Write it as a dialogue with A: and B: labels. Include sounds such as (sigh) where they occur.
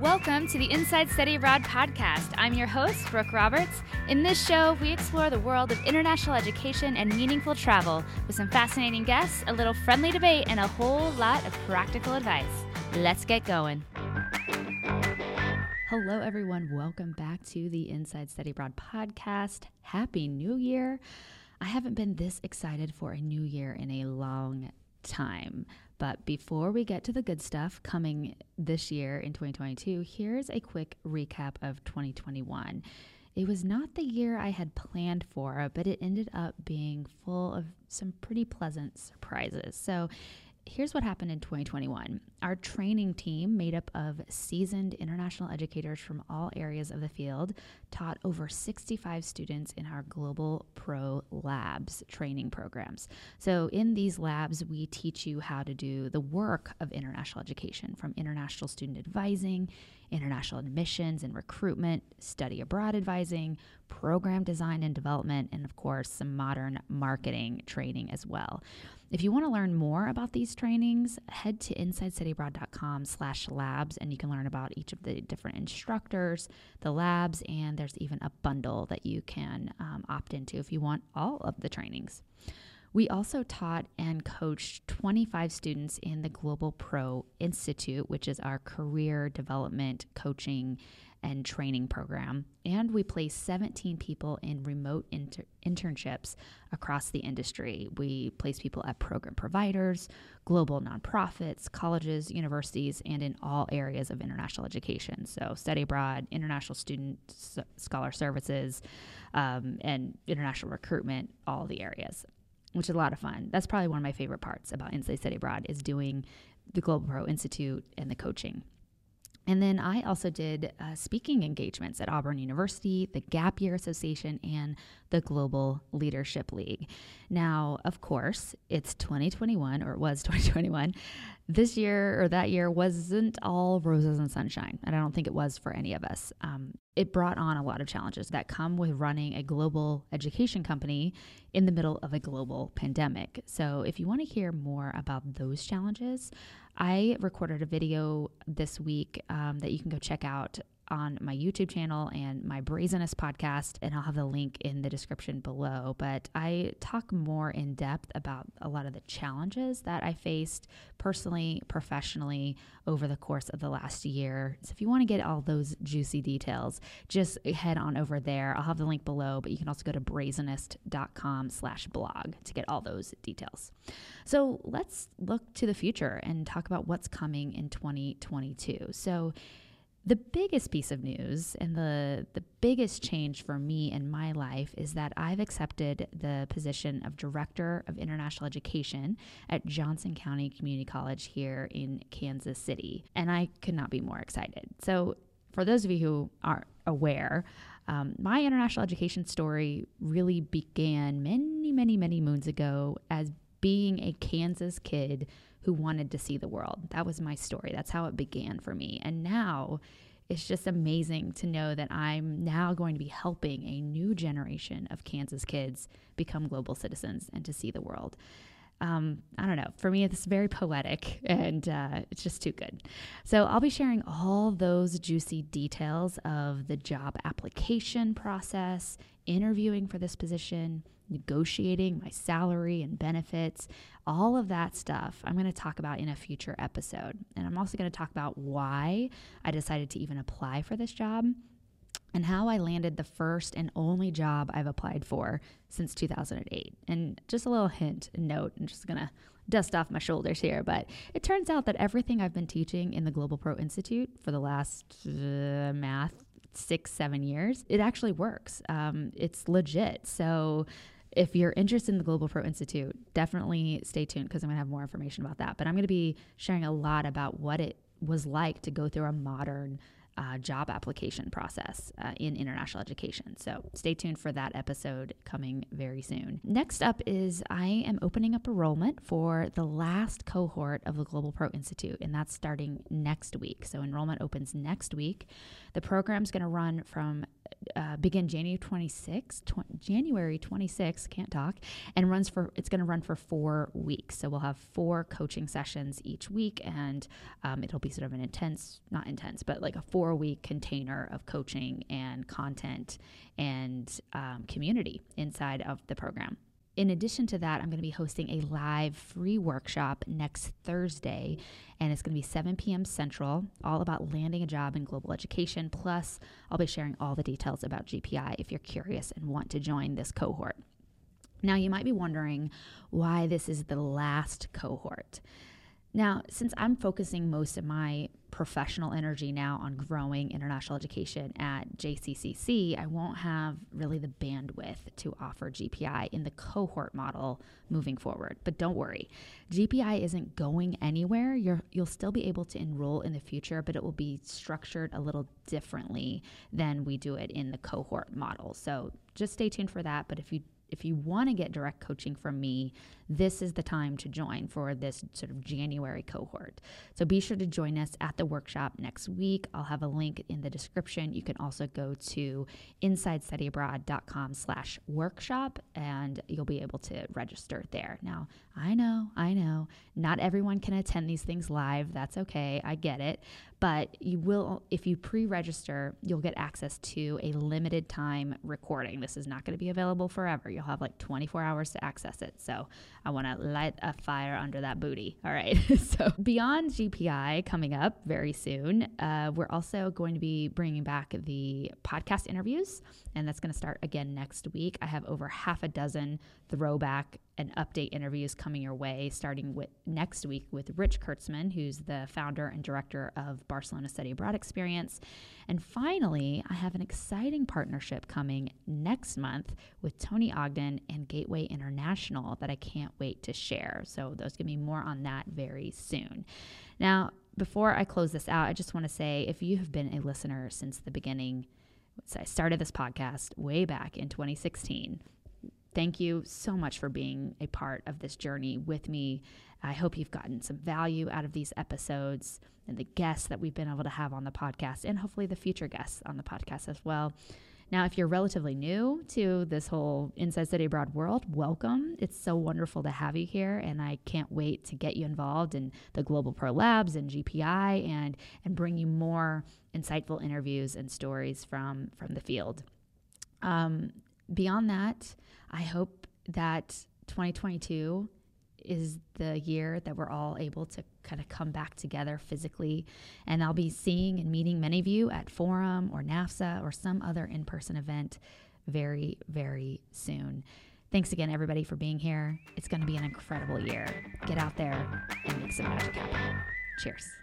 A: Welcome to the Inside Study Abroad podcast. I'm your host, Brooke Roberts. In this show, we explore the world of international education and meaningful travel with some fascinating guests, a little friendly debate, and a whole lot of practical advice. Let's get going.
B: Hello, everyone. Welcome back to the Inside Study Abroad podcast. Happy New Year. I haven't been this excited for a new year in a long time. But before we get to the good stuff coming this year in 2022, here's a quick recap of 2021. It was not the year I had planned for, but it ended up being full of some pretty pleasant surprises. So here's what happened in 2021. Our training team, made up of seasoned international educators from all areas of the field, taught over 65 students in our Global Pro Labs training programs. So, in these labs, we teach you how to do the work of international education from international student advising, international admissions and recruitment, study abroad advising, program design and development, and of course, some modern marketing training as well. If you want to learn more about these trainings, head to insidestudyabroad.com slash labs and you can learn about each of the different instructors, the labs, and there's even a bundle that you can um, opt into if you want all of the trainings. We also taught and coached 25 students in the Global Pro Institute, which is our career development coaching and training program. And we placed 17 people in remote inter- internships across the industry. We placed people at program providers, global nonprofits, colleges, universities, and in all areas of international education. So, study abroad, international student s- scholar services, um, and international recruitment, all the areas, which is a lot of fun. That's probably one of my favorite parts about Inside Study Abroad is doing the Global Pro Institute and the coaching. And then I also did uh, speaking engagements at Auburn University, the Gap Year Association, and the Global Leadership League. Now, of course, it's 2021, or it was (laughs) 2021. This year or that year wasn't all roses and sunshine, and I don't think it was for any of us. Um, it brought on a lot of challenges that come with running a global education company in the middle of a global pandemic. So, if you want to hear more about those challenges, I recorded a video this week um, that you can go check out on my YouTube channel and my Brazenness podcast, and I'll have the link in the description below. But I talk more in depth about a lot of the challenges that I faced personally, professionally over the course of the last year. So if you want to get all those juicy details, just head on over there. I'll have the link below, but you can also go to brazenness.com slash blog to get all those details. So let's look to the future and talk about what's coming in 2022. So the biggest piece of news and the the biggest change for me in my life is that I've accepted the position of director of international education at Johnson County Community College here in Kansas City, and I could not be more excited. So, for those of you who aren't aware, um, my international education story really began many, many, many moons ago as being a Kansas kid who wanted to see the world. That was my story. That's how it began for me. And now it's just amazing to know that I'm now going to be helping a new generation of Kansas kids become global citizens and to see the world. Um, I don't know. For me, it's very poetic and uh, it's just too good. So, I'll be sharing all those juicy details of the job application process, interviewing for this position, negotiating my salary and benefits, all of that stuff I'm going to talk about in a future episode. And I'm also going to talk about why I decided to even apply for this job and how I landed the first and only job I've applied for since 2008. And just a little hint, note, I'm just to dust off my shoulders here, but it turns out that everything I've been teaching in the Global Pro Institute for the last uh, math six, seven years, it actually works. Um, it's legit. So, if you're interested in the Global Pro Institute, definitely stay tuned because I'm to have more information about that. But I'm to be sharing a lot about what it was like to go through a modern uh, job application process uh, in international education. So stay tuned for that episode coming very soon. Next up is I am opening up enrollment for the last cohort of the Global Pro Institute, and that's starting next week. So enrollment opens next week. The program's going to run from uh, begin January 26, tw- January 26, can't talk, and runs for, it's going to run for four weeks. So we'll have four coaching sessions each week, and um, it'll be sort of an intense, not intense, but like a four week container of coaching and content and um, community inside of the program. In addition to that, I'm going to be hosting a live free workshop next Thursday, and it's going to be 7 p.m. Central, all about landing a job in global education. Plus, I'll be sharing all the details about GPI if you're curious and want to join this cohort. Now, you might be wondering why this is the last cohort. Now, since I'm focusing most of my professional energy now on growing international education at JCCC, I won't have really the bandwidth to offer GPI in the cohort model moving forward. But don't worry, GPI isn't going anywhere. You're, you'll still be able to enroll in the future, but it will be structured a little differently than we do it in the cohort model. So just stay tuned for that. But if you if you want to get direct coaching from me, this is the time to join for this sort of January cohort. So be sure to join us at the workshop next week. I'll have a link in the description. You can also go to insidestudyabroad.com slash workshop and you'll be able to register there. Now, I know, I know, not everyone can attend these things live. That's okay. I get it. But you will, if you pre register, you'll get access to a limited time recording. This is not going to be available forever. You'll have like 24 hours to access it. So I want to light a fire under that booty. (laughs) All right. (laughs) so beyond GPI coming up very soon, uh, we're also going to be bringing back the podcast interviews, and that's going to start again next week. I have over half a dozen throwback and update interviews coming your way, starting with next week with Rich Kurtzman, who's the founder and director of Barcelona Study Abroad Experience. And finally, I have an exciting partnership coming next month with Tony Ogden and Gateway International that I can't wait to share. So, there's going to be more on that very soon. Now, before I close this out, I just want to say if you have been a listener since the beginning, I started this podcast way back in 2016 Thank you so much for being a part of this journey with me. I hope you've gotten some value out of these episodes and the guests that we've been able to have on the podcast, and hopefully the future guests on the podcast as well. Now, if you're relatively new to this whole Inside Study Abroad world, welcome. It's so wonderful to have you here, and I can't wait to get you involved in the Global Pro Labs and GPI and and bring you more insightful interviews and stories from from the field. Um, beyond that, I hope that 2022 is the year that we're all able to kind of come back together physically. And I'll be seeing and meeting many of you at Forum or NAFSA or some other in person event very, very soon. Thanks again, everybody, for being here. It's going to be an incredible year. Get out there and make some magic happen. Cheers.